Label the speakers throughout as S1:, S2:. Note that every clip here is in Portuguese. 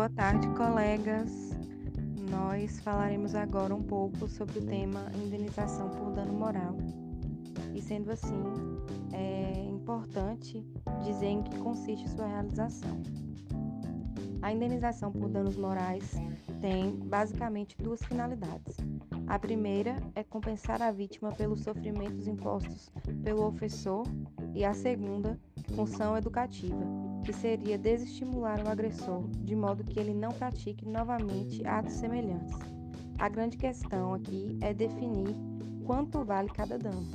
S1: Boa tarde, colegas. Nós falaremos agora um pouco sobre o tema indenização por dano moral. E sendo assim, é importante dizer em que consiste sua realização. A indenização por danos morais tem basicamente duas finalidades. A primeira é compensar a vítima pelos sofrimentos impostos pelo ofensor, e a segunda, função educativa, que seria desestimular o agressor, de modo que ele não pratique novamente atos semelhantes. A grande questão aqui é definir quanto vale cada dano.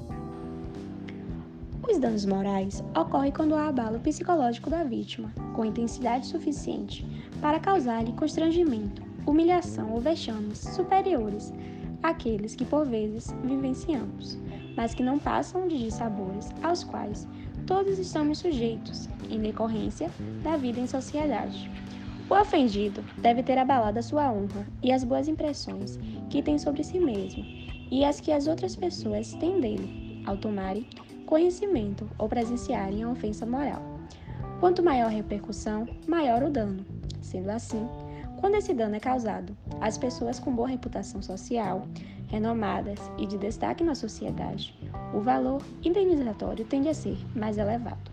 S2: Os danos morais ocorrem quando há abalo psicológico da vítima, com intensidade suficiente para causar-lhe constrangimento, humilhação ou vexames superiores àqueles que por vezes vivenciamos, mas que não passam de dissabores aos quais todos estamos sujeitos, em decorrência da vida em sociedade. O ofendido deve ter abalado a sua honra e as boas impressões que tem sobre si mesmo e as que as outras pessoas têm dele, ao tomarem conhecimento ou presenciarem a ofensa moral. Quanto maior a repercussão, maior o dano. Sendo assim, quando esse dano é causado às pessoas com boa reputação social, renomadas e de destaque na sociedade, o valor indenizatório tende a ser mais elevado.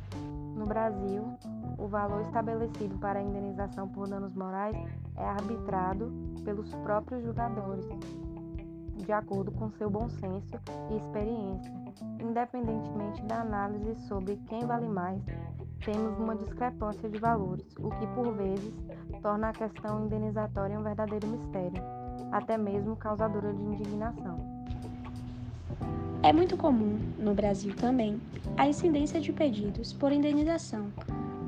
S1: No Brasil, o valor estabelecido para a indenização por danos morais é arbitrado pelos próprios julgadores, de acordo com seu bom senso e experiência, independentemente da análise sobre quem vale mais. Temos uma discrepância de valores, o que por vezes torna a questão indenizatória um verdadeiro mistério, até mesmo causadora de indignação.
S2: É muito comum, no Brasil também, a incidência de pedidos por indenização,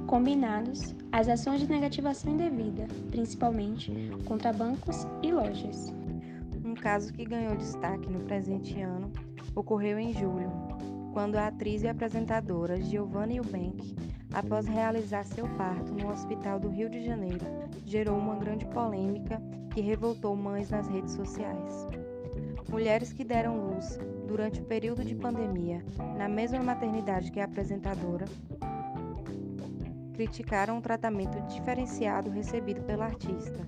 S2: combinados às ações de negativação indevida, principalmente contra bancos e lojas.
S1: Um caso que ganhou destaque no presente ano ocorreu em julho, quando a atriz e apresentadora Giovanna Eubank, após realizar seu parto no Hospital do Rio de Janeiro, gerou uma grande polêmica que revoltou mães nas redes sociais. Mulheres que deram luz durante o período de pandemia na mesma maternidade que a apresentadora criticaram o tratamento diferenciado recebido pela artista,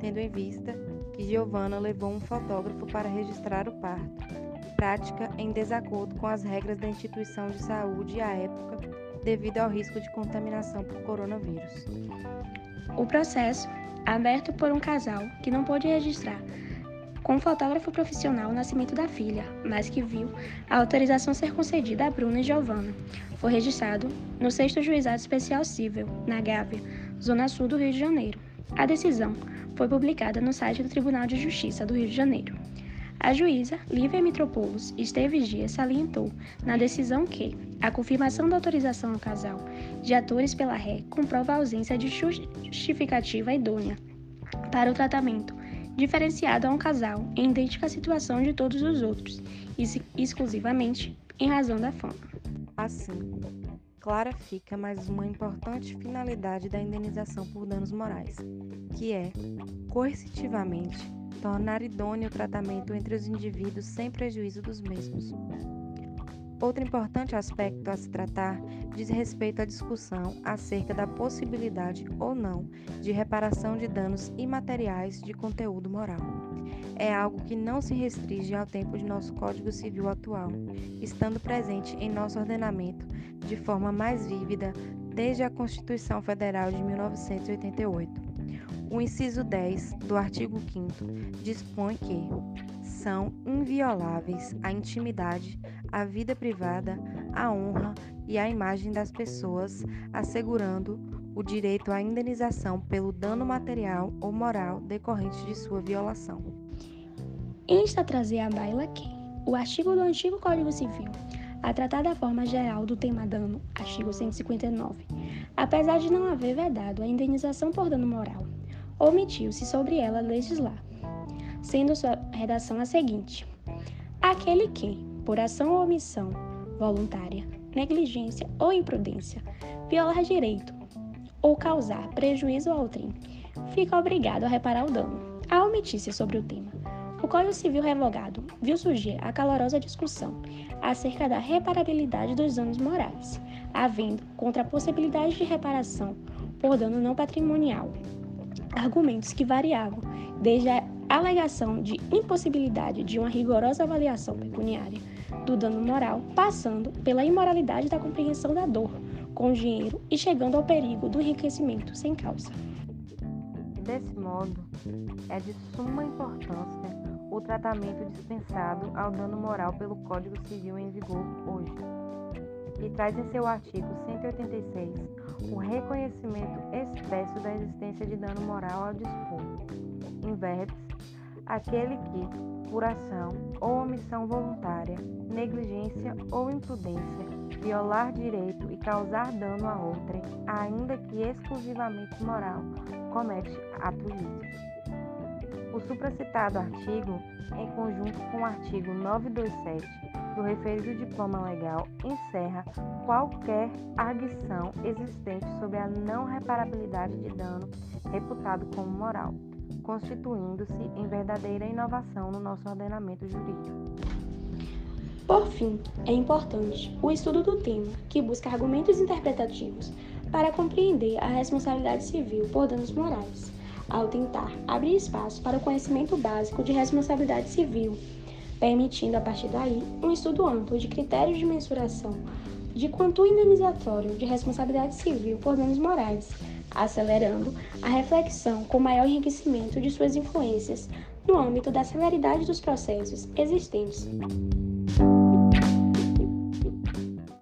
S1: tendo em vista que Giovanna levou um fotógrafo para registrar o parto, prática em desacordo com as regras da instituição de saúde à época, devido ao risco de contaminação por coronavírus.
S2: O processo, aberto por um casal que não pôde registrar com um fotógrafo profissional o nascimento da filha, mas que viu a autorização ser concedida a Bruna e Giovanna. Foi registrado no 6 Juizado Especial Cível, na Gávea, Zona Sul do Rio de Janeiro. A decisão foi publicada no site do Tribunal de Justiça do Rio de Janeiro. A juíza Lívia Mitropoulos Esteves Dias salientou na decisão que a confirmação da autorização ao casal de atores pela ré comprova a ausência de justificativa idônea para o tratamento diferenciado a um casal em idêntica situação de todos os outros, exclusivamente em razão da fama.
S1: Assim, clara fica mais uma importante finalidade da indenização por danos morais, que é, coercitivamente, tornar idôneo o tratamento entre os indivíduos sem prejuízo dos mesmos. Outro importante aspecto a se tratar diz respeito à discussão acerca da possibilidade ou não de reparação de danos imateriais de conteúdo moral. É algo que não se restringe ao tempo de nosso Código Civil atual, estando presente em nosso ordenamento de forma mais vívida desde a Constituição Federal de 1988. O inciso 10 do artigo 5 dispõe que são invioláveis a intimidade, a vida privada, a honra e a imagem das pessoas, assegurando o direito à indenização pelo dano material ou moral decorrente de sua violação.
S2: Insta a trazer à baila que o artigo do antigo Código Civil, a tratar da forma geral do tema dano, artigo 159, apesar de não haver vedado a indenização por dano moral, omitiu-se sobre ela legislar, sendo sua redação a seguinte: aquele que, por ação ou omissão voluntária, negligência ou imprudência, violar direito ou causar prejuízo ao outrem, fica obrigado a reparar o dano. A omitir-se sobre o tema. O Código Civil revogado viu surgir a calorosa discussão acerca da reparabilidade dos danos morais, havendo contra a possibilidade de reparação por dano não patrimonial. argumentos que variavam desde a alegação de impossibilidade de uma rigorosa avaliação pecuniária do dano moral, passando pela imoralidade da compreensão da dor com dinheiro e chegando ao perigo do enriquecimento sem causa.
S1: Desse modo, é de suma importância o tratamento dispensado ao dano moral pelo Código Civil em vigor hoje, e traz em seu artigo 186 o reconhecimento expresso da existência de dano moral ao dispor, em verbis, aquele que, por ação ou omissão voluntária, negligência ou imprudência, violar direito e causar dano a outrem, ainda que exclusivamente moral, comete ato ilícito. O supracitado artigo, em conjunto com o artigo 927 do referido diploma legal, encerra qualquer arguição existente sobre a não reparabilidade de dano reputado como moral, constituindo-se em verdadeira inovação no nosso ordenamento jurídico.
S2: Por fim, é importante o estudo do tema, que busca argumentos interpretativos para compreender a responsabilidade civil por danos morais ao tentar abrir espaço para o conhecimento básico de responsabilidade civil, permitindo a partir daí um estudo amplo de critérios de mensuração de quanto indenizatório de responsabilidade civil por danos morais, acelerando a reflexão com maior enriquecimento de suas influências no âmbito da celeridade dos processos existentes.